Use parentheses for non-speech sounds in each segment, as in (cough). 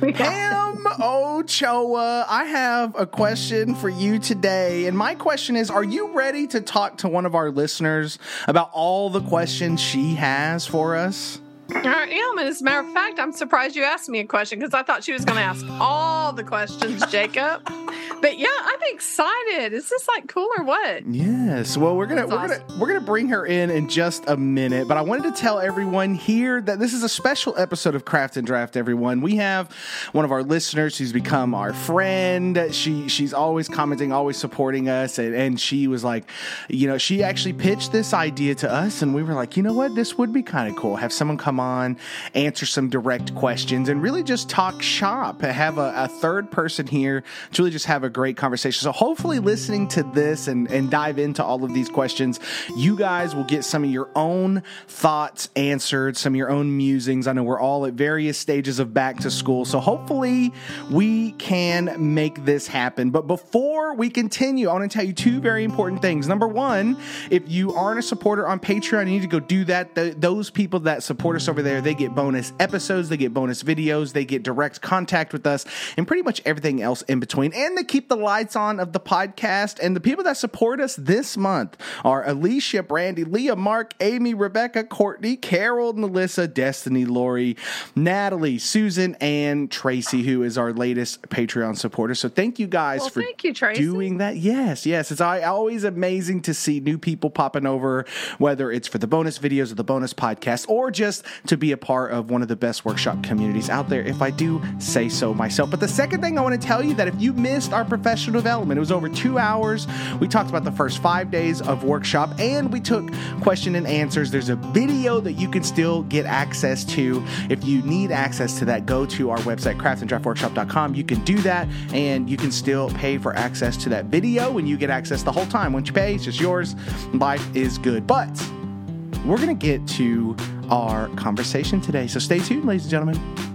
(laughs) Pam Ochoa, I have a question for you today. And my question is Are you ready to talk to one of our listeners about all the questions she has for us? I am. And as a matter of fact, I'm surprised you asked me a question because I thought she was going to ask all the questions, Jacob. (laughs) But yeah, I'm excited. Is this like cool or what? Yes. Well, we're gonna That's we're awesome. gonna we're gonna bring her in in just a minute, but I wanted to tell everyone here that this is a special episode of Craft and Draft. Everyone, we have one of our listeners who's become our friend. She she's always commenting, always supporting us, and, and she was like, you know, she actually pitched this idea to us, and we were like, you know what, this would be kind of cool. Have someone come on, answer some direct questions, and really just talk shop. Have a, a third person here to really just have a great conversation. So hopefully, listening to this and, and dive into all of these questions, you guys will get some of your own thoughts answered, some of your own musings. I know we're all at various stages of back to school. So hopefully, we can make this happen. But before we continue, I want to tell you two very important things. Number one, if you aren't a supporter on Patreon, you need to go do that. Th- those people that support us over there, they get bonus episodes, they get bonus videos, they get direct contact with us, and pretty much everything else in between. And the keep the lights on of the podcast. And the people that support us this month are Alicia, Brandy, Leah, Mark, Amy, Rebecca, Courtney, Carol, Melissa, Destiny, Lori, Natalie, Susan, and Tracy, who is our latest Patreon supporter. So thank you guys Well, for thank you, doing that. Yes, yes. It's al- always amazing to see new people popping over, whether it's for the bonus videos or the bonus podcast, or just to be a part of one of the best workshop communities out there, if I do say so myself. But the second thing I want to tell you that if you missed our professional development, it was over two hours. We talked about the first five days of workshop and we took question and answers. There's a video that you can still get access to. If you need access to that, go to our website, craftanddraftworkshop.com. You can do that and you can still pay for access to that video and you get access the whole time. Once you pay, it's just yours. Life is good. But we're going to get to our conversation today. So stay tuned, ladies and gentlemen.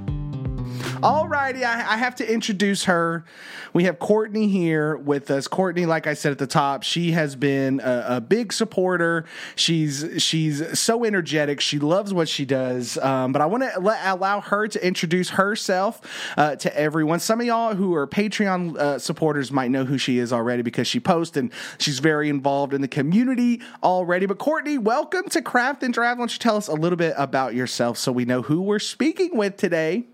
Alrighty, I, I have to introduce her. We have Courtney here with us. Courtney, like I said at the top, she has been a, a big supporter. She's she's so energetic. She loves what she does. Um, but I want to allow her to introduce herself uh, to everyone. Some of y'all who are Patreon uh, supporters might know who she is already because she posts and she's very involved in the community already. But Courtney, welcome to Craft and Draft. Why don't you tell us a little bit about yourself so we know who we're speaking with today?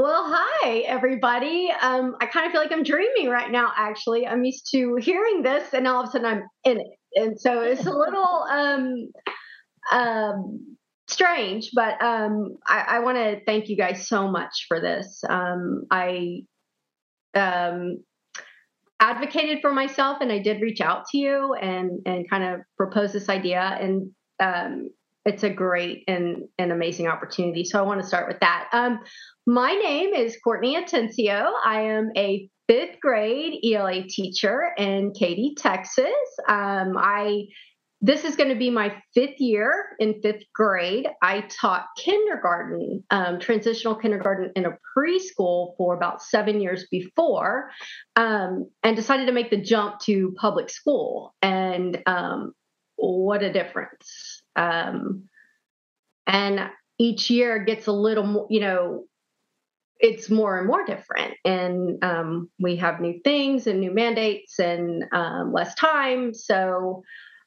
Well, hi, everybody. Um, I kind of feel like I'm dreaming right now, actually. I'm used to hearing this, and all of a sudden I'm in it. And so it's a little (laughs) um, um, strange, but um, I, I want to thank you guys so much for this. Um, I um, advocated for myself, and I did reach out to you and, and kind of propose this idea. And um, it's a great and, and amazing opportunity. So I want to start with that. Um, my name is Courtney Atencio. I am a fifth grade ELA teacher in Katy, Texas. Um, I this is going to be my fifth year in fifth grade. I taught kindergarten, um, transitional kindergarten in a preschool for about seven years before, um, and decided to make the jump to public school. And um, what a difference! Um, and each year gets a little more, you know, it's more and more different. And um, we have new things and new mandates and um, less time. So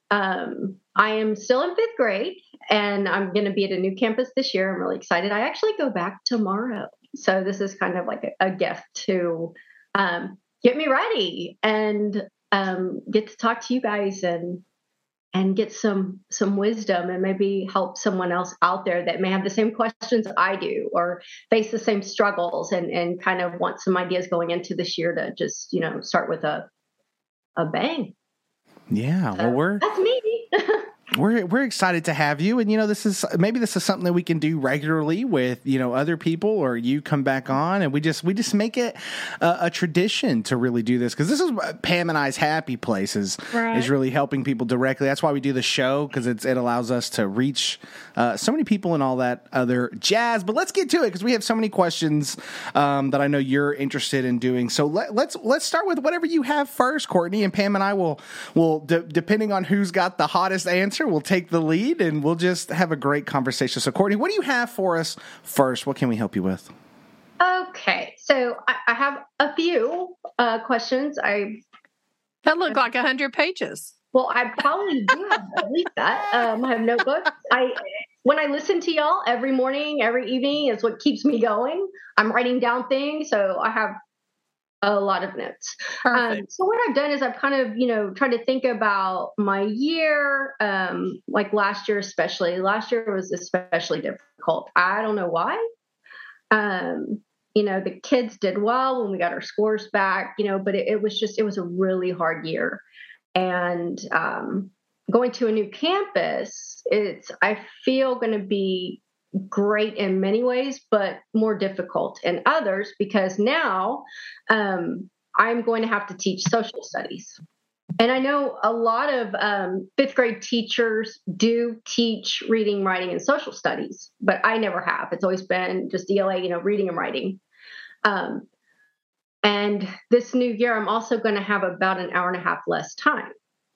um, I am still in fifth grade and I'm going to be at a new campus this year. I'm really excited. I actually go back tomorrow. So this is kind of like a, a gift to um, get me ready and um, get to talk to you guys and and get some some wisdom and maybe help someone else out there that may have the same questions I do or face the same struggles and and kind of want some ideas going into this year to just you know start with a a bang. Yeah, well, we're that's me. We're we're excited to have you, and you know, this is maybe this is something that we can do regularly with you know other people, or you come back on, and we just we just make it a, a tradition to really do this because this is what Pam and I's happy place is Right. is really helping people directly. That's why we do the show because it's it allows us to reach uh, so many people and all that other jazz. But let's get to it because we have so many questions um, that I know you're interested in doing. So let, let's let's start with whatever you have first, Courtney, and Pam and I will will de- depending on who's got the hottest answer, we'll take the lead and we'll just have a great conversation. So, Courtney, what do you have for us first? What can we help you with? Okay, so I, I have a few uh, questions. I that look like a hundred pages. Well, I probably do have at least that. Um, I have notebooks. I when I listen to y'all every morning, every evening is what keeps me going. I'm writing down things, so I have a lot of notes. Um, so what I've done is I've kind of, you know, tried to think about my year, um, like last year especially. Last year was especially difficult. I don't know why. Um, you know, the kids did well when we got our scores back, you know, but it, it was just it was a really hard year. And um, going to a new campus, it's I feel going to be great in many ways, but more difficult in others because now um, I'm going to have to teach social studies. And I know a lot of um, fifth grade teachers do teach reading, writing, and social studies, but I never have. It's always been just ELA, you know, reading and writing. Um, and this new year, I'm also going to have about an hour and a half less time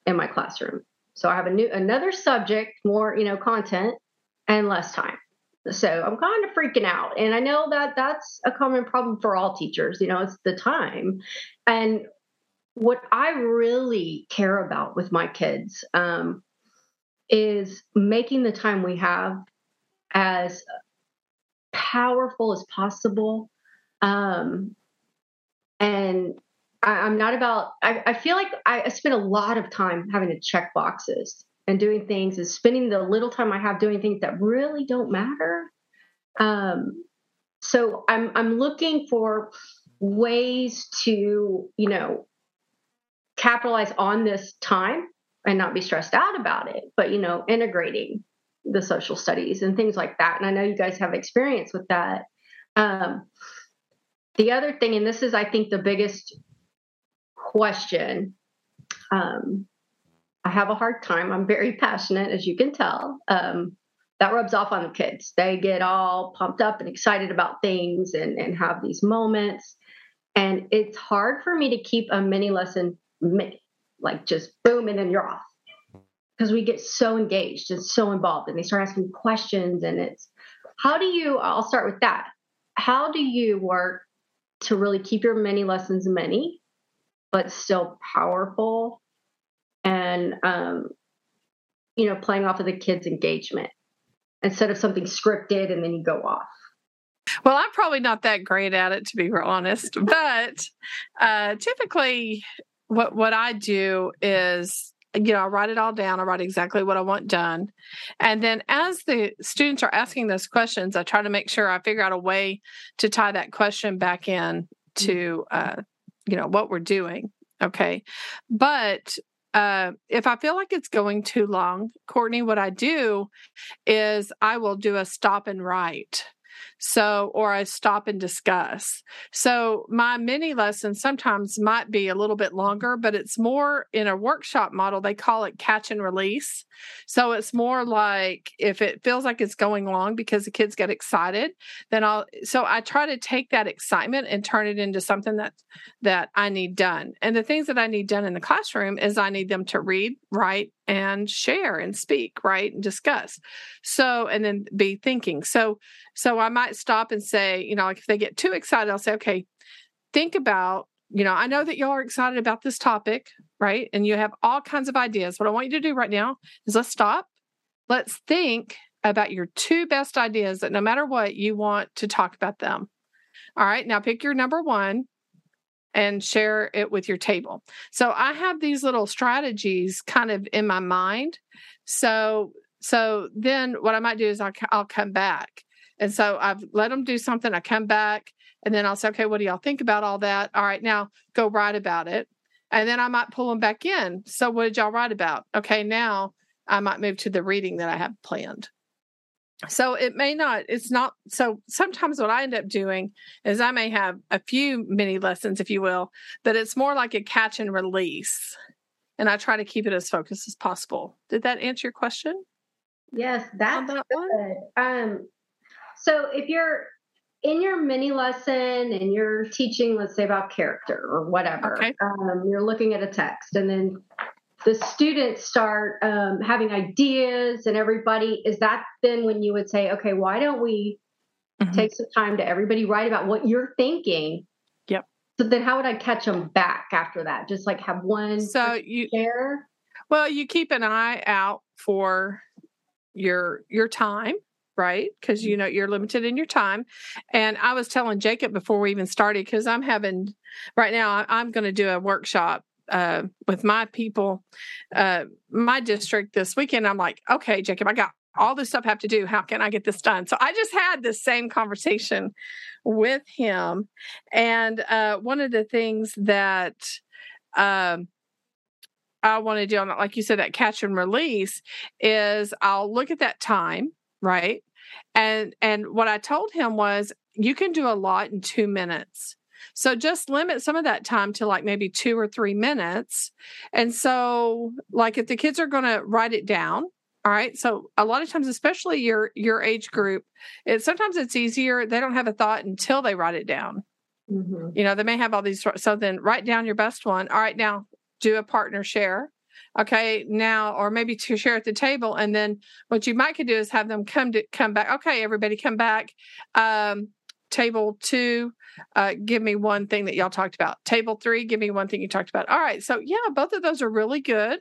in my classroom. So I have a new another subject, more you know, content, and less time. So I'm kind of freaking out. And I know that that's a common problem for all teachers, you know, it's the time. And what I really care about with my kids um, is making the time we have as powerful as possible. Um, and I, am not about, I, I feel like I, I spend a lot of time having to check boxes and doing things is spending the little time I have doing things that really don't matter. Um, so I'm I'm looking for ways to you know capitalize on this time and not be stressed out about it, but you know integrating the social studies and things like that. And I know you guys have experience with that. Um, the other thing, and this is I think the biggest question um, I have a hard time. I'm very passionate, as you can tell. Um, that rubs off on the kids. They get all pumped up and excited about things and, and have these moments. And it's hard for me to keep a mini lesson like just boom, and then you're off. Because we get so engaged and so involved, and they start asking questions. And it's how do you, I'll start with that. How do you work to really keep your mini lessons many, but still powerful and um, you know playing off of the kids engagement instead of something scripted and then you go off well i'm probably not that great at it to be real honest (laughs) but uh, typically what what i do is you know, I write it all down. I write exactly what I want done. And then as the students are asking those questions, I try to make sure I figure out a way to tie that question back in to, uh, you know, what we're doing. Okay. But uh, if I feel like it's going too long, Courtney, what I do is I will do a stop and write. So, or I stop and discuss. So, my mini lessons sometimes might be a little bit longer, but it's more in a workshop model. They call it catch and release. So, it's more like if it feels like it's going long because the kids get excited, then I'll, so I try to take that excitement and turn it into something that, that I need done. And the things that I need done in the classroom is I need them to read, write, and share and speak right and discuss so and then be thinking so so i might stop and say you know like if they get too excited i'll say okay think about you know i know that y'all are excited about this topic right and you have all kinds of ideas what i want you to do right now is let's stop let's think about your two best ideas that no matter what you want to talk about them all right now pick your number one and share it with your table. So I have these little strategies kind of in my mind. So so then what I might do is I'll, I'll come back. And so I've let them do something. I come back and then I'll say, okay, what do y'all think about all that? All right, now go write about it. And then I might pull them back in. So what did y'all write about? Okay, now I might move to the reading that I have planned so it may not it's not so sometimes what i end up doing is i may have a few mini lessons if you will but it's more like a catch and release and i try to keep it as focused as possible did that answer your question yes that's that good um so if you're in your mini lesson and you're teaching let's say about character or whatever okay. um, you're looking at a text and then the students start um, having ideas and everybody is that then when you would say okay why don't we mm-hmm. take some time to everybody write about what you're thinking Yep. So then, how would I catch them back after that? Just like have one. So you share. Well, you keep an eye out for your your time right? Because you know you're limited in your time. And i was telling jacob before we even started because i'm having right now i'm going to do a workshop uh, with my people uh, my district this weekend. I'm like okay jacob i got all this stuff I have to do. How can i get this done? So i just had this same conversation with him. And uh, one of the things that um, I want to do on that, like you said, that catch and release is I'll look at that time, right? And and what I told him was you can do a lot in two minutes. So just limit some of that time to like maybe two or three minutes. And so like if the kids are gonna write it down, all right. So a lot of times, especially your your age group, it sometimes it's easier. They don't have a thought until they write it down. Mm-hmm. You know, they may have all these. So then write down your best one. All right, now do a partner share. Okay, now or maybe to share at the table, and then what you might could do is have them come to come back. Okay, everybody come back. Um, table two, uh, give me one thing that y'all talked about. Table three, give me one thing you talked about. All right. So, yeah, both of those are really good.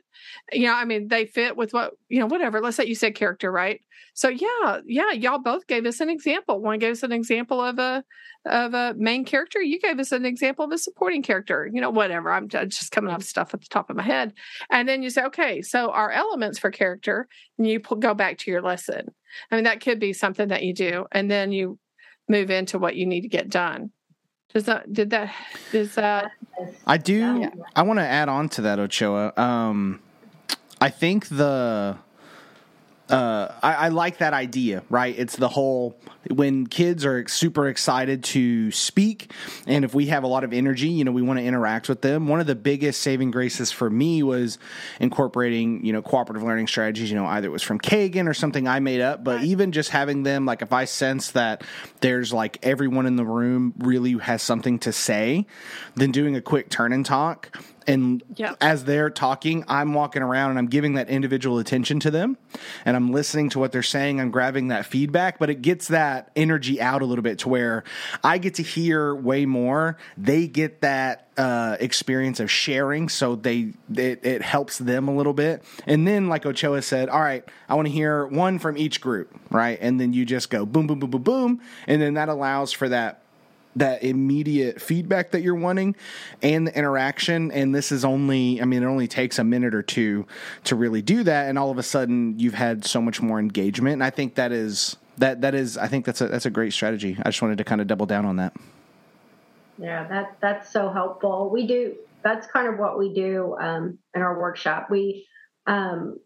You know, I mean, they fit with what, you know, whatever. Let's say you said character, right? So, yeah, yeah, y'all both gave us an example. One gave us an example of a, of a main character. You gave us an example of a supporting character, you know, whatever. I'm just coming off stuff at the top of my head. And then you say, okay, so our elements for character, and you go back to your lesson. I mean, that could be something that you do. And then you move into what you need to get done. Does that did that does that I do yeah. I want to add on to that Ochoa. Um I think the uh, I, I, like that idea, right? It's the whole when kids are super excited to speak, and if we have a lot of energy, you know, we want to interact with them. One of the biggest saving graces for me was incorporating, you know, cooperative learning strategies. You know, either it was from Kagan or something I made up, but even just having them, like, if I sense that there's like everyone in the room really has something to say, then doing a quick turn and talk and yep. as they're talking i'm walking around and i'm giving that individual attention to them and i'm listening to what they're saying. I'm grabbing that feedback but it gets that energy out a little bit to where i get to hear way more. They get that uh, experience of sharing. So they it, it helps them a little bit. And then like ochoa said all right i want to hear one from each group right? And then you just go boom boom boom boom boom. And then that allows for that that immediate feedback that you're wanting and the interaction. And this is only i mean it only takes a minute or two to really do that. And all of a sudden you've had so much more engagement. And i think that is that that is i think that's a that's a great strategy. I just wanted to kind of double down on that. Yeah that that's so helpful. We do that's kind of what we do um, in our workshop. We um,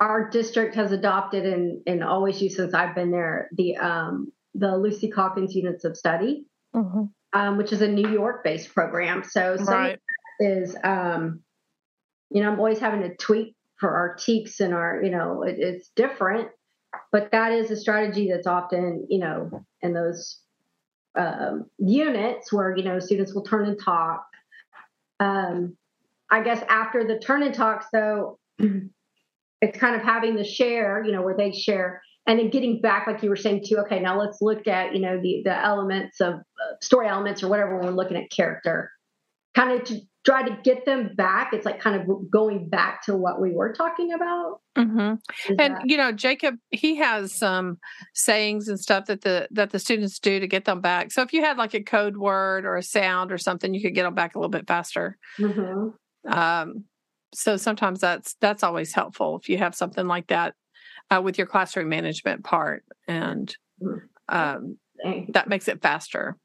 our district has adopted and, and always used since i've been there the um, the lucy calkins units of study mm-hmm. um, which is a New York based program. So some right. is, um, you know, I'm always having to tweak for our TEKS and our, you know, it, it's different, but that is a strategy that's often, you know, in those um, units where, you know, students will turn and talk. Um, I guess after the turn and talks, though, (clears throat) it's kind of having the share, you know, where they share and then getting back like you were saying too okay now let's look at you know the the elements of story elements or whatever when we're looking at character kind of to try to get them back it's like kind of going back to what we were talking about mm-hmm. and that... you know jacob he has some sayings and stuff that the that the students do to get them back so if you had like a code word or a sound or something you could get them back a little bit faster mm-hmm. um, so sometimes that's that's always helpful if you have something like that uh, with your classroom management part, and um, that makes it faster.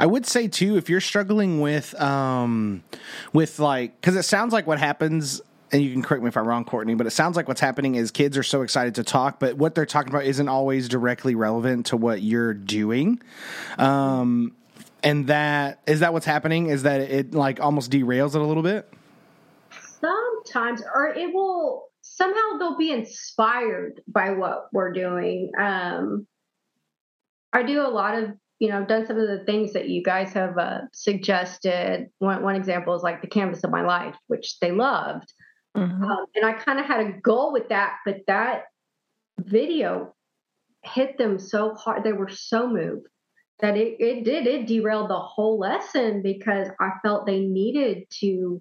I would say too, if you're struggling with, um, with like, because it sounds like what happens and you can correct me if I'm wrong, Courtney, but it sounds like what's happening is kids are so excited to talk, but what they're talking about isn't always directly relevant to what you're doing. Um, and that is that what's happening? Is that it like almost derails it a little bit? Sometimes, or it will somehow they'll be inspired by what we're doing. Um, I do a lot of, you know, I've done some of the things that you guys have uh, suggested. One, one example is like the canvas of my life, which they loved. Mm-hmm. Um, and I kind of had a goal with that, but that video hit them so hard. They were so moved that it, it did it derailed the whole lesson because I felt they needed to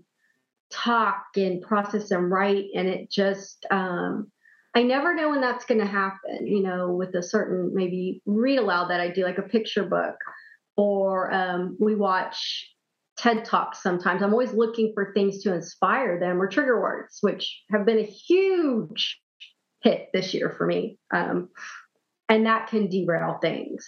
talk and process and write and it just um I never know when that's going to happen, you know, with a certain maybe read aloud that I do, like a picture book, or um, we watch TED Talks sometimes. I'm always looking for things to inspire them or trigger words, which have been a huge hit this year for me. Um, and that can derail things.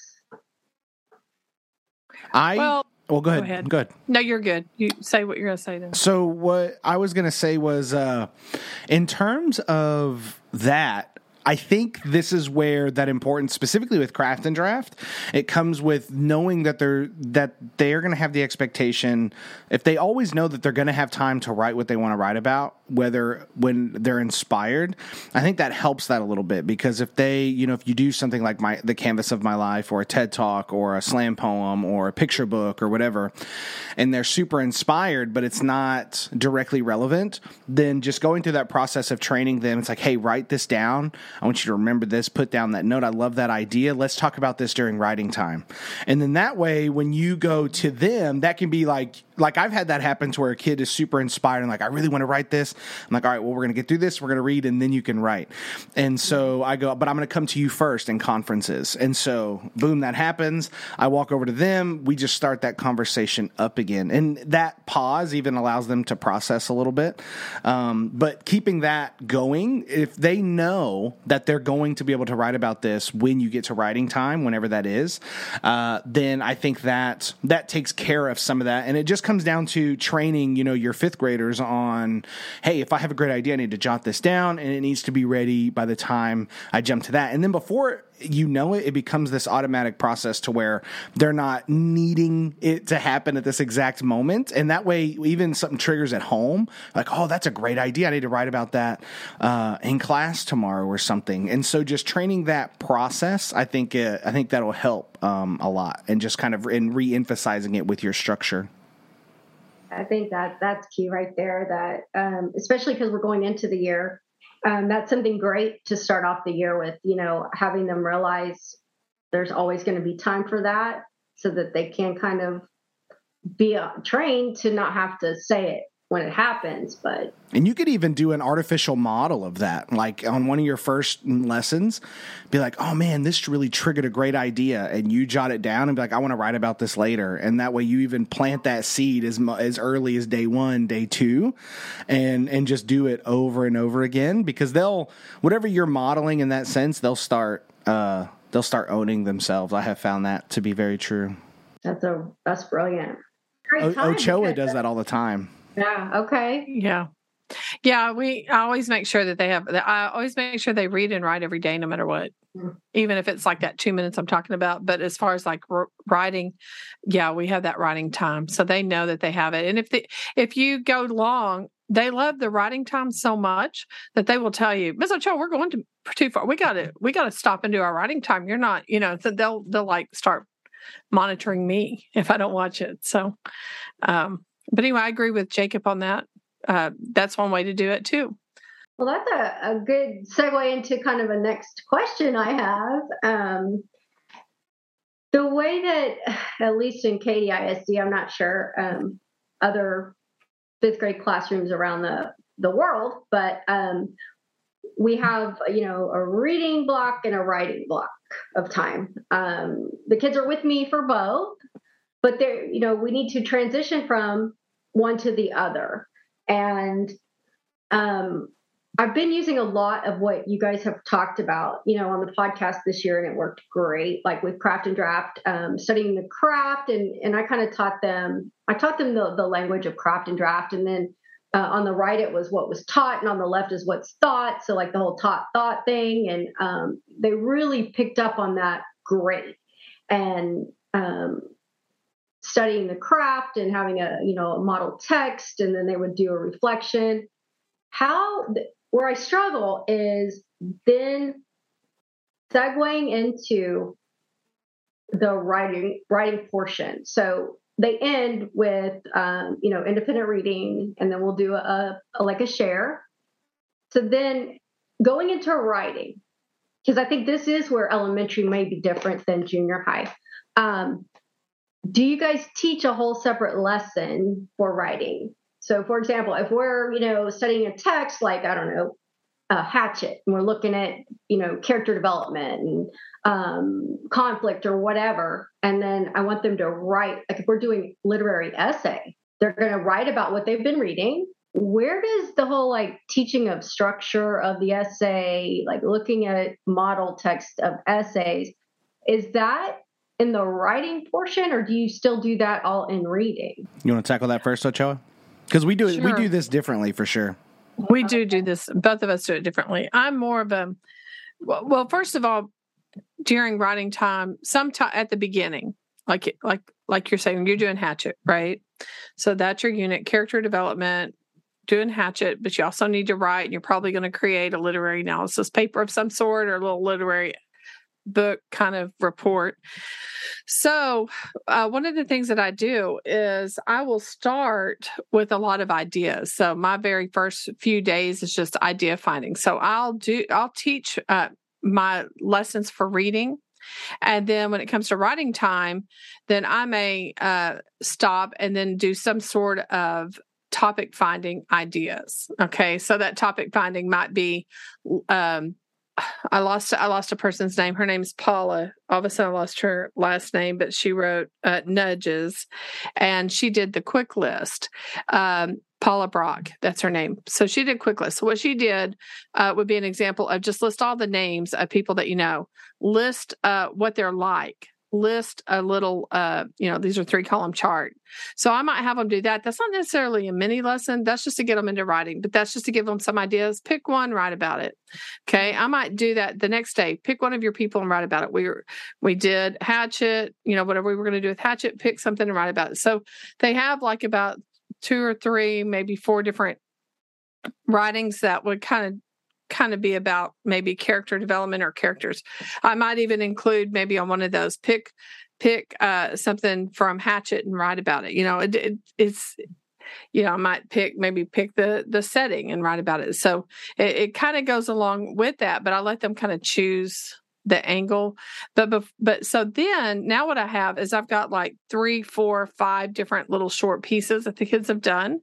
I well, well go ahead. Go ahead. Go ahead. No, you're good. You say what you're going to say then. So what I was going to say was, uh, in terms of that, I think this is where that importance, specifically with craft and draft, it comes with knowing that they're that they're going to have the expectation. If they always know that they're going to have time to write what they want to write about, whether when they're inspired, I think that helps that a little bit because if they, you know, if you do something like my the canvas of my life or a TED talk or a slam poem or a picture book or whatever, and they're super inspired, but it's not directly relevant, then just going through that process of training them, it's like, hey, write this down I want you to remember this, put down that note. I love that idea. Let's talk about this during writing time. And then that way, when you go to them, that can be like, like I've had that happen to where a kid is super inspired and like, I really want to write this. I'm like, all right, well, we're going to get through this. We're going to read and then you can write. And so I go, but I'm going to come to you first in conferences. And so boom, that happens. I walk over to them. We just start that conversation up again. And that pause even allows them to process a little bit. Um, but keeping that going, if they know that they're going to be able to write about this when you get to writing time, whenever that is, uh, then I think that that takes care of some of that. And it just comes down to training, you know, your fifth graders on, hey, if I have a great idea, I need to jot this down and it needs to be ready by the time I jump to that. And then before you know it, it becomes this automatic process to where they're not needing it to happen at this exact moment. And that way, even something triggers at home, like, oh, that's a great idea. I need to write about that uh, in class tomorrow or something. And so, just training that process, I think, uh, I think that'll help um, a lot, and just kind of in re-emphasizing it with your structure. I think that that's key right there. That um, especially because we're going into the year um, that's something great to start off the year with, you know, having them realize there's always going to be time for that so that they can kind of be uh, trained to not have to say it when it happens but and you could even do an artificial model of that. Like on one of your first lessons be like oh man this really triggered a great idea and you jot it down and be like i want to write about this later. And that way you even plant that seed as as early as day 1 day 2 and and just do it over and over again because they'll whatever you're modeling in that sense they'll start uh they'll start owning themselves. I have found that to be very true. That's a that's brilliant. O- ochoa does that all the time yeah. Okay. Yeah. Yeah, we I always make sure that they have I always make sure they read and write every day no matter what. Mm. Even if it's like that 2 minutes I'm talking about, but as far as like writing, yeah, we have that writing time. So they know that they have it. And if the if you go long, they love the writing time so much that they will tell you, Miss Ochoa, we're going to too far. We got to we got to stop and do our writing time. You're not, you know, so they'll they'll like start monitoring me if I don't watch it. So um but anyway, I agree with Jacob on that. Uh, that's one way to do it too. Well, that's a, a good segue into kind of a next question I have. Um, the way that, at least in Katy ISD, I'm not sure um, other fifth grade classrooms around the, the world, but um, we have, you know, a reading block and a writing block of time. Um, the kids are with me for both, but they're, you know, we need to transition from one to the other. And um, I've been using a lot of what you guys have talked about, you know, on the podcast this year, and it worked great. Like with craft and draft, um, studying the craft, and and I kind of taught them. I taught them the the language of craft and draft, and then uh, on the right it was what was taught, and on the left is what's thought. So like the whole taught thought thing, and um, they really picked up on that great. And um, studying the craft and having a you know model text and then they would do a reflection. How where i struggle is then segueing into the writing writing portion. So they end with um, you know independent reading and then we'll do a, a like a share. So then going into writing because i think this is where elementary may be different than junior high. Um, do you guys teach a whole separate lesson for writing? So, for example, if we're, you know, studying a text like, I don't know, a Hatchet, and we're looking at, you know, character development and um, conflict or whatever, and then I want them to write, like if we're doing literary essay, they're going to write about what they've been reading. Where does the whole like teaching of structure of the essay, like looking at model text of essays, is that in the writing portion, or do you still do that all in reading? You want to tackle that first, Ochoa? Because we do it, we do this differently for sure. We do do this. Both of us do it differently. I'm more of a well. well, First of all, during writing time, sometime at the beginning, like like like you're saying, you're doing Hatchet, right? So that's your unit, character development, doing Hatchet. But you also need to write, and you're probably going to create a literary analysis paper of some sort or a little literary book kind of report. So, uh, one of the things that I do is I will start with a lot of ideas. So, my very first few days is just idea finding. So, I'll do, I'll teach uh, my lessons for reading. And then when it comes to writing time, then I may uh, stop and then do some sort of topic finding ideas. Okay. So, that topic finding might be, um, I lost I lost a person's name. Her name's Paula. All of a sudden, I lost her last name, but she wrote uh, Nudges, and she did the quick list. Um, Paula Brock, that's her name. So she did quick list. So what she did uh, would be an example of just list all the names of people that you know, list uh, what they're like, list a little, uh, you know, these are three column chart. So I might have them do that. That's not necessarily a mini lesson. That's just to get them into writing, but that's just to give them some ideas. Pick one, write about it. Okay. I might do that the next day. Pick one of your people and write about it. We were, we did Hatchet, you know, whatever we were going to do with Hatchet, pick something and write about it. So they have like about two or three, maybe four different writings that would kind of kind of be about maybe character development or characters. I might even include maybe on one of those pick pick uh, something from Hatchet and write about it. You know, it, it, it's you know, I might pick maybe pick the the setting and write about it. So it, it kind of goes along with that, but I let them kind of choose the angle. But bef- but so then now what I have is I've got like three, four, five different little short pieces that the kids have done.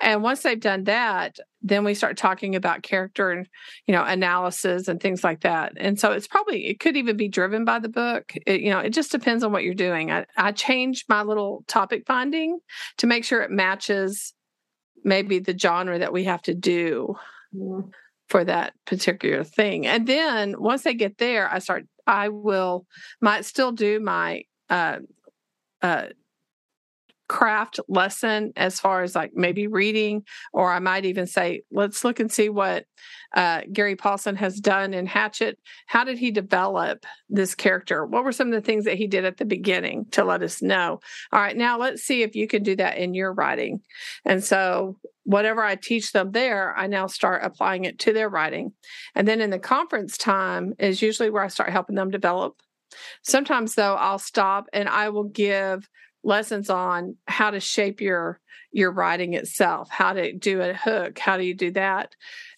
And once they've done that, then we start talking about character and you know analysis and things like that. And so it's probably it could even be driven by the book. It, you know, it just depends on what you're doing. I, I changed my little topic finding to make sure it matches maybe the genre that we have to do. For that particular thing. And then once they get there, I start I will might still do my uh uh craft lesson as far as like maybe reading or I might even say let's look and see what uh, Gary Paulsen has done in Hatchet. How did he develop this character? What were some of the things that he did at the beginning to let us know? All right, now let's see if you can do that in your writing. And so whatever I teach them there, I now start applying it to their writing. And then in the conference time is usually where I start helping them develop. Sometimes though, I'll stop and I will give lessons on how to shape your your writing itself, how to do a hook, how do you do that?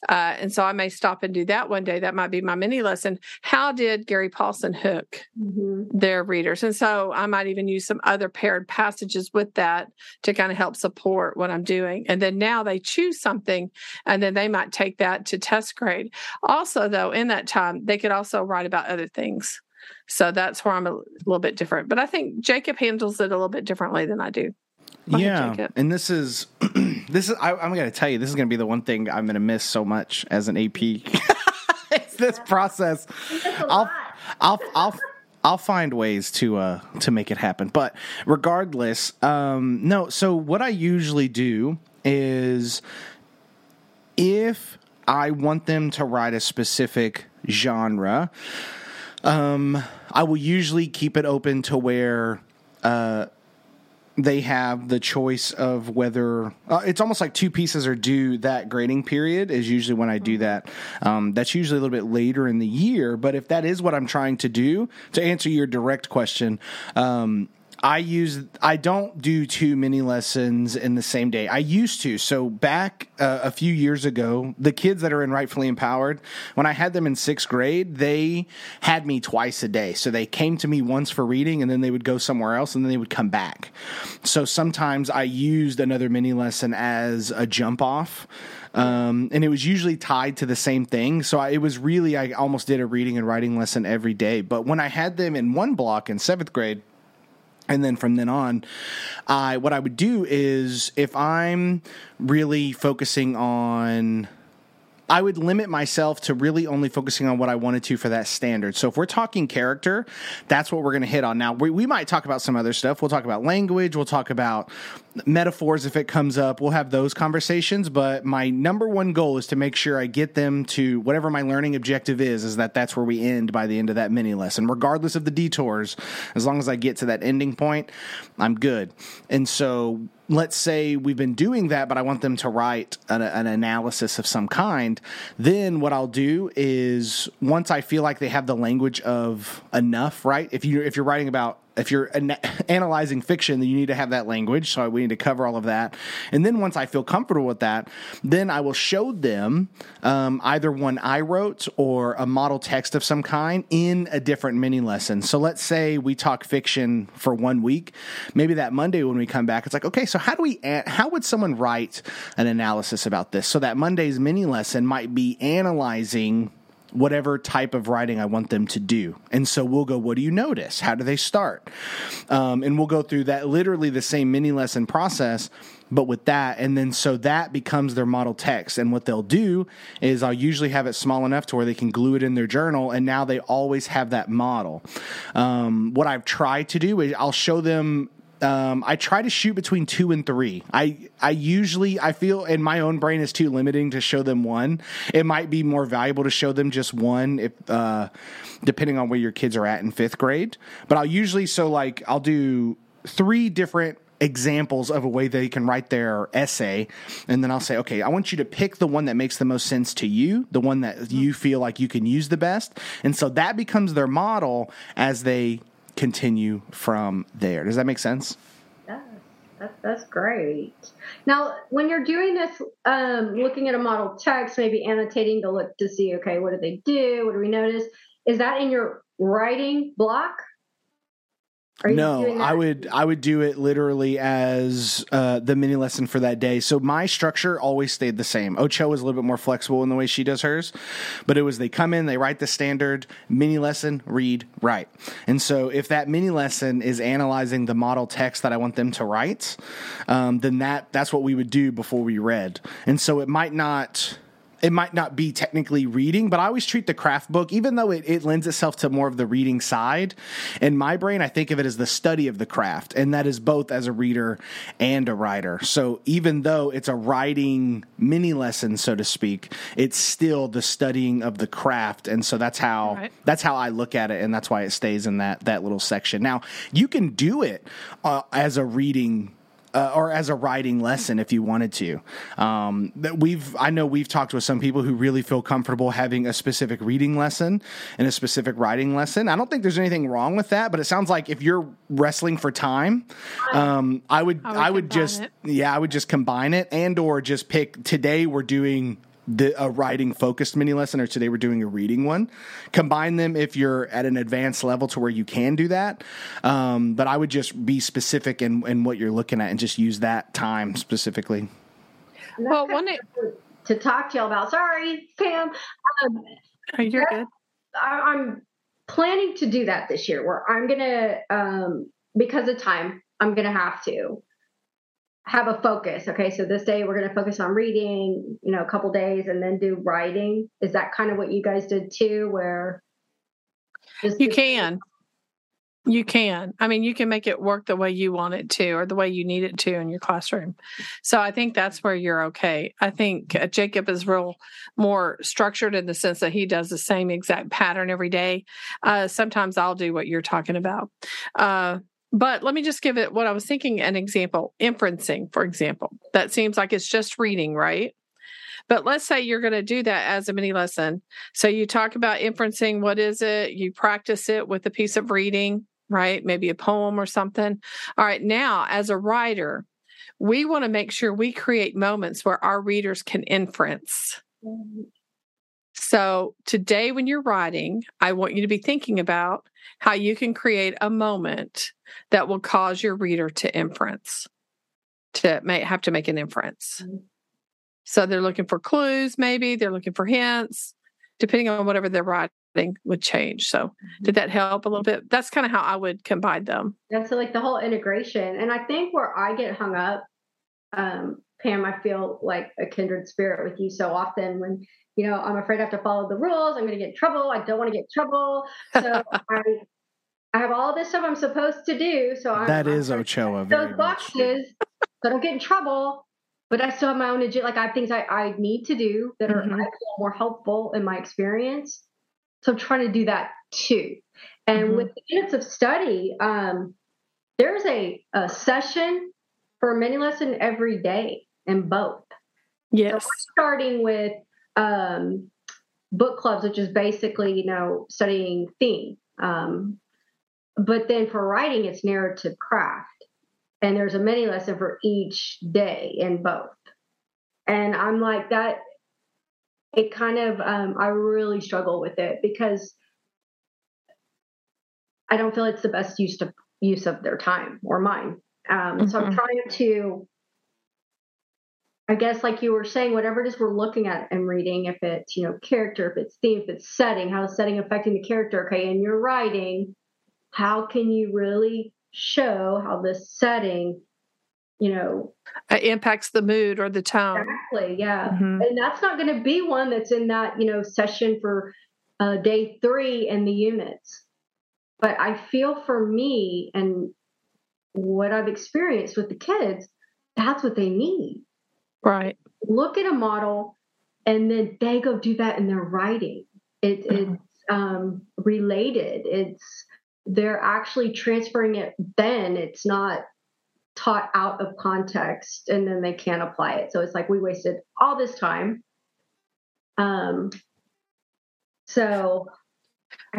Uh, and so I may stop and do that one day. That might be my mini lesson. How did Gary Paulsen hook Mhm. their readers. And so I might even use some other paired passages with that to kind of help support what I'm doing. And then now they choose something and then they might take that to test grade. Also, though, in that time, they could also write about other things. So that's where I'm a little bit different. But I think Jacob handles it a little bit differently than I do. Go ahead, yeah, Jacob. and this is (clears throat) this is I, I'm going to tell you this is going to be the one thing I'm going to miss so much as an AP. (laughs) it's this process. That's a I'll. I'll I'll I'll find ways to uh to make it happen. But regardless, um no, so what I usually do is if I want them to write a specific genre, um I will usually keep it open to where uh they have the choice of whether uh, it's almost like two pieces are due that grading period is usually when I do that. Um, that's usually a little bit later in the year, but if that is what I'm trying to do, to answer your direct question, um, I use I don't do too many lessons in the same day. I used to. So back uh, a few years ago, the kids that are in rightfully empowered, when I had them in 6th grade, they had me twice a day. So they came to me once for reading and then they would go somewhere else and then they would come back. So sometimes I used another mini lesson as a jump off. Um, and it was usually tied to the same thing. So I, it was really, I almost did a reading and writing lesson every day. But when I had them in one block in seventh grade, and then from then on, I what I would do is if I'm really focusing on I would limit myself to really only focusing on what I wanted to for that standard. So if we're talking character, that's what we're going to hit on. Now, we, we might talk about some other stuff. We'll talk about language. We'll talk about metaphors if it comes up. We'll have those conversations. But my number one goal is to make sure I get them to whatever my learning objective is, is that that's where we end by the end of that mini lesson, regardless of the detours. As long as I get to that ending point, I'm good. And so let's say we've been doing that, but I want them to write an, an, analysis of some kind, then what I'll do is once I feel like they have the language of enough, right? If you if you're writing about if you're an- analyzing fiction, then you need to have that language. So we need to cover all of that. And then once I feel comfortable with that, then I will show them um, either one I wrote or a model text of some kind in a different mini lesson. So let's say we talk fiction for one week. Maybe that Monday when we come back, it's like, okay, so how do we, how would someone write an analysis about this? So that Monday's mini lesson might be analyzing whatever type of writing I want them to do. And so we'll go, what do you notice? How do they start? Um, and we'll go through that literally the same mini lesson process, but with that. And then so that becomes their model text. And what they'll do is I'll usually have it small enough to where they can glue it in their journal. And now they always have that model. Um, what I've tried to do is I'll show them um, I try to shoot between two and three. I I usually I feel in my own brain is too limiting to show them one. It might be more valuable to show them just one if uh, depending on where your kids are at in fifth grade. But I'll usually so like I'll do three different examples of a way they can write their essay and then I'll say okay I want you to pick the one that makes the most sense to you the one that you feel like you can use the best and so that becomes their model as they continue from there. Does that make sense? That, that's great. Now, when you're doing this, um, looking at a model text, maybe annotating to look to see, okay, what do they do? What do we notice? Is that in your writing block? No, I would I would do it literally as uh, the mini lesson for that day. So my structure always stayed the same. Ochoa was a little bit more flexible in the way she does hers, but it was they come in, they write the standard mini lesson, read, write. And so if that mini lesson is analyzing the model text that I want them to write, um, then that that's what we would do before we read. And so it might not it might not be technically reading, but I always treat the craft book, even though it, it lends itself to more of the reading side. In my brain, I think of it as the study of the craft, and that is both as a reader and a writer. So even though it's a writing mini lesson, so to speak, it's still the studying of the craft, and so that's how right. that's how I look at it, and that's why it stays in that that little section. Now you can do it uh, as a reading uh, or as a writing lesson if you wanted to. Um, that we've I know we've talked with some people who really feel comfortable having a specific reading lesson and a specific writing lesson. I don't think there's anything wrong with that, but it sounds like if you're wrestling for time, um, I would I would, I would just it. yeah I would just combine it and or just pick today we're doing the, a writing focused mini lesson or today we're doing a reading one. Combine them if you're at an advanced level to where you can do that. Um, but i would just be specific in, in what you're looking at and just use that time specifically. Well one it, to talk to you about. Sorry pam. Um, oh, you're good. I, am planning to do that this year where i'm gonna um, because of time i'm gonna have to have a focus. Okay, so this day we're going to focus on reading, you know, a couple days and then do writing. Is that kind of what you guys did too, where you can? You can. I mean, you can make it work the way you want it to or the way you need it to in your classroom. So I think that's where you're okay. I think uh, Jacob is real more structured in the sense that he does the same exact pattern every day. Uh, sometimes I'll do what you're talking about. Uh, but let me just give it what I was thinking an example inferencing, for example. That seems like it's just reading, right? But let's say you're going to do that as a mini lesson. So you talk about inferencing. What is it? You practice it with a piece of reading. right? Maybe a poem or something. All right, now as a writer, we want to make sure we create moments where our readers can inference. So, today, when you're writing, I want you to be thinking about how you can create a moment that will cause your reader to inference, to may have to make an inference. Mm-hmm. So, they're looking for clues, maybe they're looking for hints, depending on whatever they're writing would change. So, mm-hmm. did that help a little bit? That's kind of how I would combine them. Yeah, so like the whole integration. And I think where I get hung up, um, Pam, I feel like a kindred spirit with you so often when you know, I'm afraid I have to follow the rules. I'm going to get in trouble. I don't want to get in trouble. So (laughs) I, I have all this stuff I'm supposed to do. So I'm, that is Ochoa. Those boxes, so I don't get in trouble. But I still have my own legit. Like I have things I, I need to do that are mm-hmm. more helpful in my experience. So I'm trying to do that too. And mm-hmm. with the units of study, um, there's a, a session for a mini lesson every day in both. Yes. So starting with um, book clubs, which is basically, you know, studying theme. Um, but then for writing, it's narrative craft. And there's a mini lesson for each day in both. And I'm like, that, it kind of, um, I really struggle with it because I don't feel it's the best use of use of their time or mine. Um, mm-hmm. So I'm mm-hmm. trying to I guess, like you were saying, whatever it is we're looking at and reading, if it's, you know, character, if it's theme, if it's setting, how is setting affecting the character? Okay. And you're writing, how can you really show how this setting, you know, it impacts the mood or the tone? Exactly. Yeah. Mm-hmm. And that's not going to be one that's in that, you know, session for uh, day three in the units. But I feel for me and what I've experienced with the kids, that's what they need Right. Look at a model and then they go do that in their writing. It, mm-hmm. It's um, related. It's they're actually transferring it then. It's not taught out of context and then they can't apply it. So it's like we wasted all this time. Um so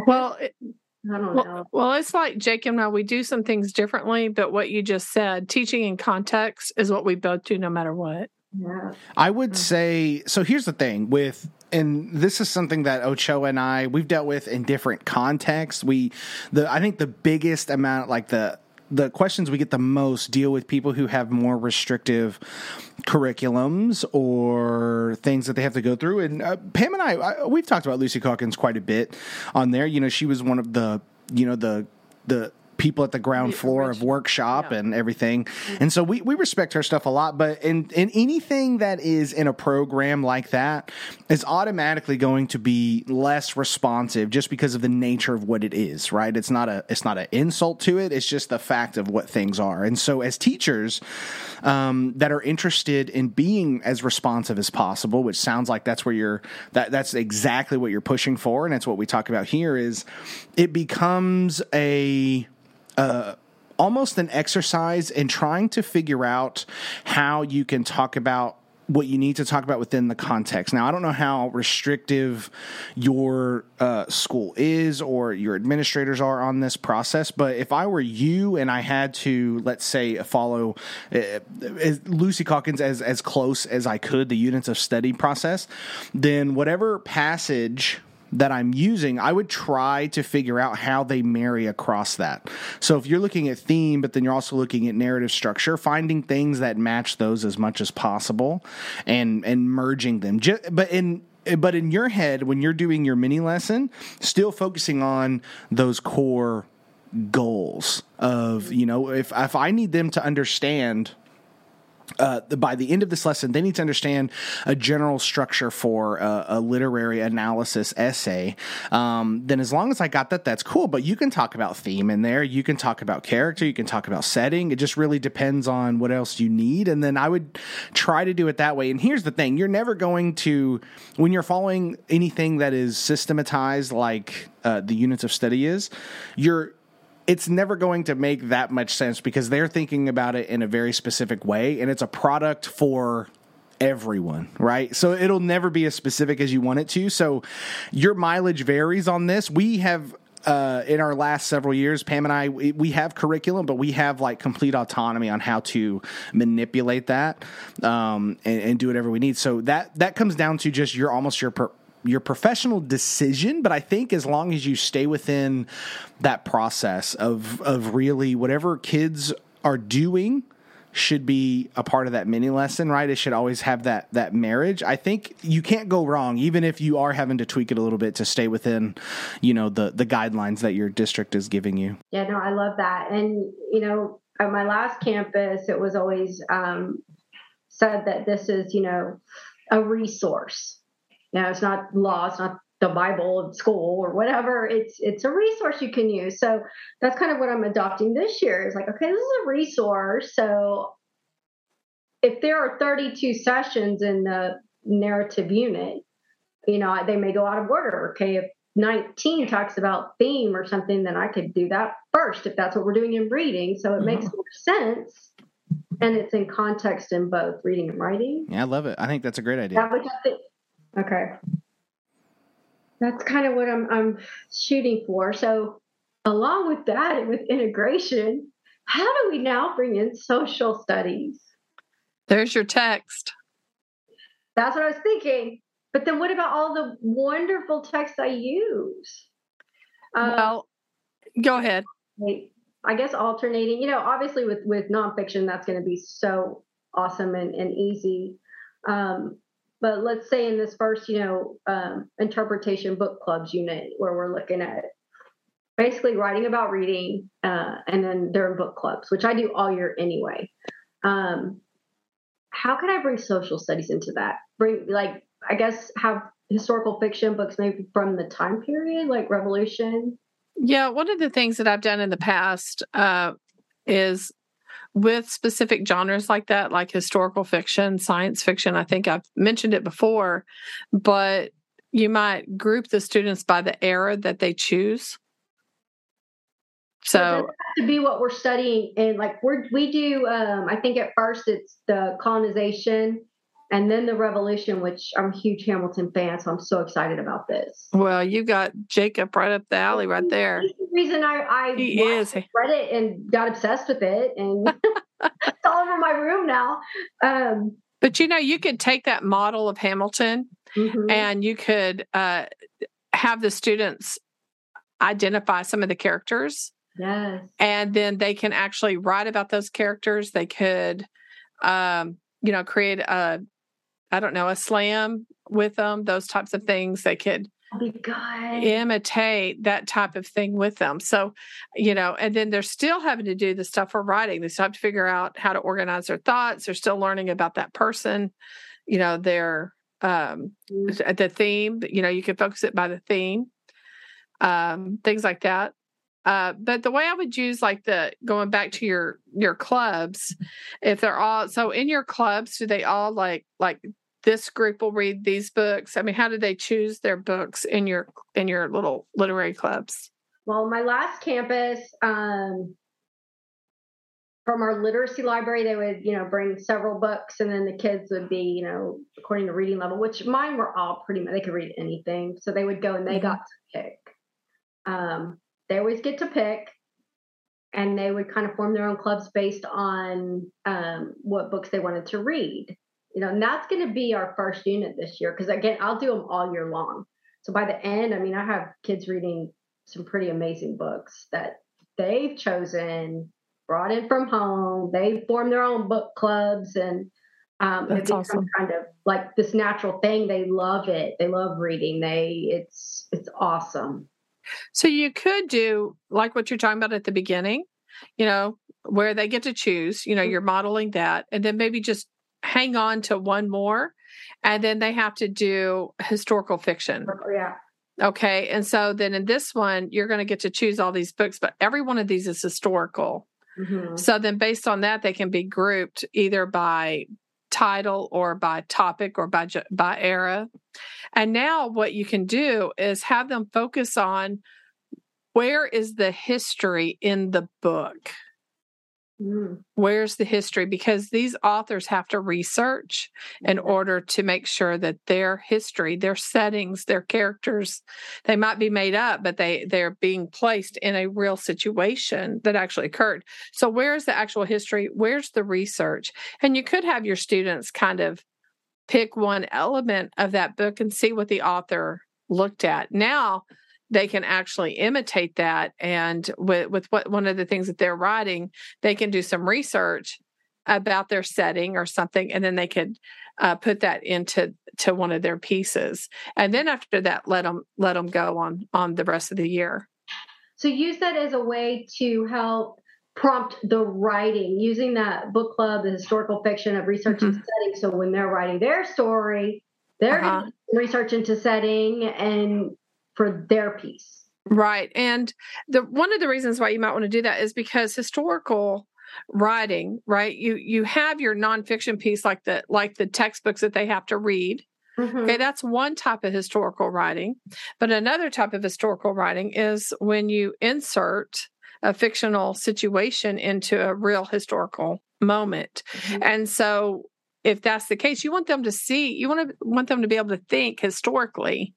well it, I don't well, know. Well, it's like Jacob and I, we do some things differently, but what you just said, teaching in context is what we both do no matter what. I would say so. Here's the thing with, and this is something that Ochoa and I we've dealt with in different contexts. We, the I think the biggest amount, like the the questions we get the most deal with people who have more restrictive curriculums or things that they have to go through. And uh, Pam and I, I, we've talked about Lucy Calkins quite a bit on there. You know, she was one of the, you know, the the people at the ground floor of workshop yeah. and everything. Mm-hmm. And so we, we respect her stuff a lot, but in, in anything that is in a program like that is automatically going to be less responsive just because of the nature of what it is, right? It's not a, it's not an insult to it. It's just the fact of what things are. And so as teachers, um, that are interested in being as responsive as possible, which sounds like that's where you're, that, that's exactly what you're pushing for. And that's what we talk about here is it becomes a, uh, almost an exercise in trying to figure out how you can talk about what you need to talk about within the context. Now, I don't know how restrictive your uh, school is or your administrators are on this process, but if I were you and I had to, let's say, follow uh, Lucy Calkins as as close as I could the units of study process, then whatever passage that I'm using, I would try to figure out how they marry across that. So if you're looking at theme, but then you're also looking at narrative structure, finding things that match those as much as possible and and merging them. but in but in your head when you're doing your mini lesson, still focusing on those core goals of, you know, if if I need them to understand uh, by the end of this lesson, they need to understand a general structure for a, a literary analysis essay. Um, then, as long as I got that, that's cool. But you can talk about theme in there. You can talk about character. You can talk about setting. It just really depends on what else you need. And then I would try to do it that way. And here's the thing you're never going to, when you're following anything that is systematized like uh, the units of study is, you're it's never going to make that much sense because they're thinking about it in a very specific way and it's a product for everyone, right? So it'll never be as specific as you want it to. So your mileage varies on this. We have uh, in our last several years, Pam and I, we, we, have curriculum, but we have like complete autonomy on how to manipulate that um, and, and, do whatever we need. So that that comes down to just your almost your per, your professional decision. But I think as long as you stay within that process of of really whatever kids are doing should be a part of that mini lesson, right? It should always have that that marriage. I think you can't go wrong, even if you are having to tweak it a little bit to stay within, you know, the the guidelines that your district is giving you. Yeah, no, I love that. And you know, at my last campus, it was always um, said that this is, you know, a resource. Now, it's not law, it's not the Bible of school or whatever. It's it's a resource you can use. So that's kind of what I'm adopting this year. Is like, okay, this is a resource. So if there are 32 sessions in the narrative unit, you know, they may go out of order. Okay, if 19 talks about theme or something, then I could do that first if that's what we're doing in reading. So it mm-hmm. makes more sense. And it's in context in both reading and writing. Yeah, I love it. I think that's a great idea. Okay that's kind of what I'm, I'm shooting for. So, along with that, and with integration, how do we now bring in social studies? There's your text. That's what I was thinking. But then, what about all the wonderful texts I use? Um, well, go ahead. I guess alternating. You know, obviously with with nonfiction, that's going to be so awesome and, and easy. Um, but let's say in this first, you know, um, interpretation book clubs unit where we're looking at basically writing about reading, uh, and then during book clubs, which I do all year anyway. Um, how can I bring social studies into that? Bring like I guess have historical fiction books maybe from the time period, like Revolution. Yeah, one of the things that I've done in the past uh, is with specific genres like that, like historical fiction, science fiction. I think I've mentioned it before, but you might group the students by the era that they choose. So to be what we're studying, and like we're we do. Um, I think at first it's the colonization and then the revolution which i'm a huge hamilton fan so i'm so excited about this. Well you got jacob right up the alley right there. The reason i i he is. read it and got obsessed with it and (laughs) it's all over my room now. Um, but you know you could take that model of hamilton mm-hmm. and you could uh, have the students identify some of the characters. Yes. And then they can actually write about those characters. They could um, you know create a I don't know, a slam with them, those types of things. They could imitate that type of thing with them. So, you know, and then they're still having to do the stuff for writing. They still have to figure out how to organize their thoughts. They're still learning about that person, you know, their um mm-hmm. the theme, you know, you can focus it by the theme. Um, things like that. Uh, but the way I would use like the going back to your your clubs, if they're all so in your clubs, do they all like like this group will read these books? I mean, how do they choose their books in your in your little literary clubs? Well, my last campus, um, from our literacy library, they would, you know, bring several books, and then the kids would be, you know, according to reading level. Which mine were all pretty much they could read anything, so they would go and they mm-hmm. got to pick. Um, they always get to pick, and they would kind of form their own clubs based on um, what books they wanted to read you know, and that's going to be our first unit this year because again, I'll do them all year long. So by the end, I mean, I have kids reading some pretty amazing books that they've chosen, brought in from home. They form their own book clubs, and um, that's awesome. Kind of like this natural thing. They love it. They love reading. They it's it's awesome. So you could do like what you're talking about at the beginning, you know, where they get to choose. You know, mm-hmm. you're modeling that, and then maybe just hang on to one more and then they have to do historical fiction. Yeah. Okay. And so then in this one, you're going to get to choose all these books, but every one of these is historical. Mm-hmm. So then based on that, they can be grouped either by title or by topic or by by era. And now what you can do is have them focus on where is the history in the book Mm. Where's the history? Because these authors have to research in order to make sure that their history, their settings, their characters, they might be made up, but they they're being placed in a real situation that actually occurred. So where's the actual history? Where's the research? And you could have your students kind of pick one element of that book and see what the author looked at. Now they can actually imitate that and with, with what one of the things that they're writing they can do some research about their setting or something and then they could uh, put that into to one of their pieces and then after that let them let them go on on the rest of the year so use that as a way to help prompt the writing using that book club the historical fiction of research mm-hmm. and setting so when they're writing their story they're uh-huh. research into setting and for their piece. Right. And the one of the reasons why you might want to do that is because historical writing, right? You you have your nonfiction piece like the like the textbooks that they have to read. Mm-hmm. Okay, that's one type of historical writing. But another type of historical writing is when you insert a fictional situation into a real historical moment. Mm-hmm. And so if that's the case you want them to see you want to want them to be able to think historically.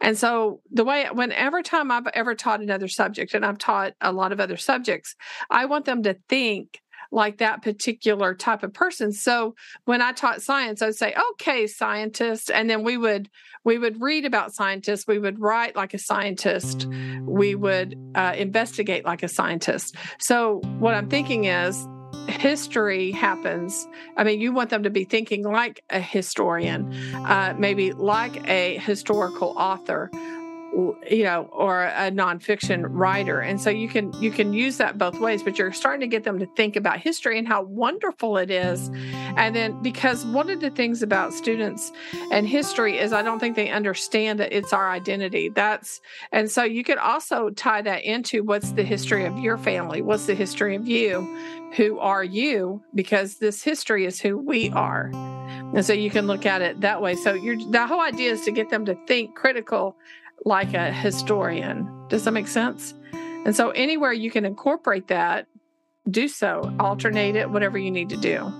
And so the way whenever time i've ever taught another subject and i've taught a lot of other subjects i want them to think like that particular type of person. So when i taught science i'd say okay scientist and then we would we would read about scientists we would write like a scientist we would uh, investigate like a scientist. So what i'm thinking is history happens, I mean, you want them to be thinking like a historian, uh, maybe like a historical author you know or a nonfiction writer. And so you can you can use that both ways but you're starting to get them to think about history and how wonderful it is. And then because one of the things about students and history is i don't think they understand that it's our identity. That's and so you could also tie that into what's the history of your family? What's the history of you? Who are you? Because this history is who we are. And so you can look at it that way. So you're the whole idea is to get them to think critical like a historian. Does that make sense? And so, anywhere you can incorporate that, do so, alternate it, whatever you need to do.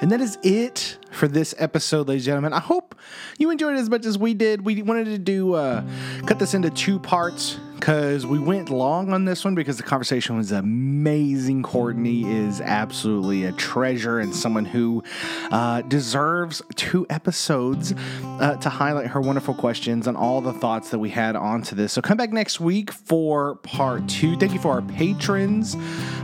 And that is it for this episode, ladies and gentlemen. I hope you enjoyed it as much as we did. We wanted to do uh, cut this into two parts because we went long on this one because the conversation was amazing. Courtney is absolutely a treasure and someone who uh, deserves two episodes uh, to highlight her wonderful questions and all the thoughts that we had onto this. So come back next week for part two. Thank you for our patrons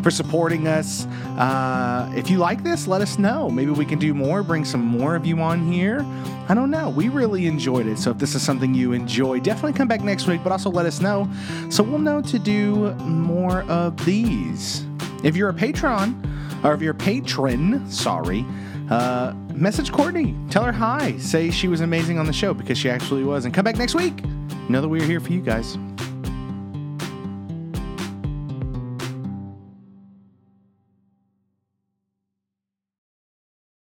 for supporting us. Uh, if you like this, let us know. Maybe we can do more, bring some more of you on here. I don't know. We really enjoyed it. So if this is something you enjoy, definitely come back next week, but also let us know so we'll know to do more of these. If you're a patron, or if you're a patron, sorry, uh, message Courtney. Tell her hi. Say she was amazing on the show because she actually was. And come back next week. Know that we're here for you guys.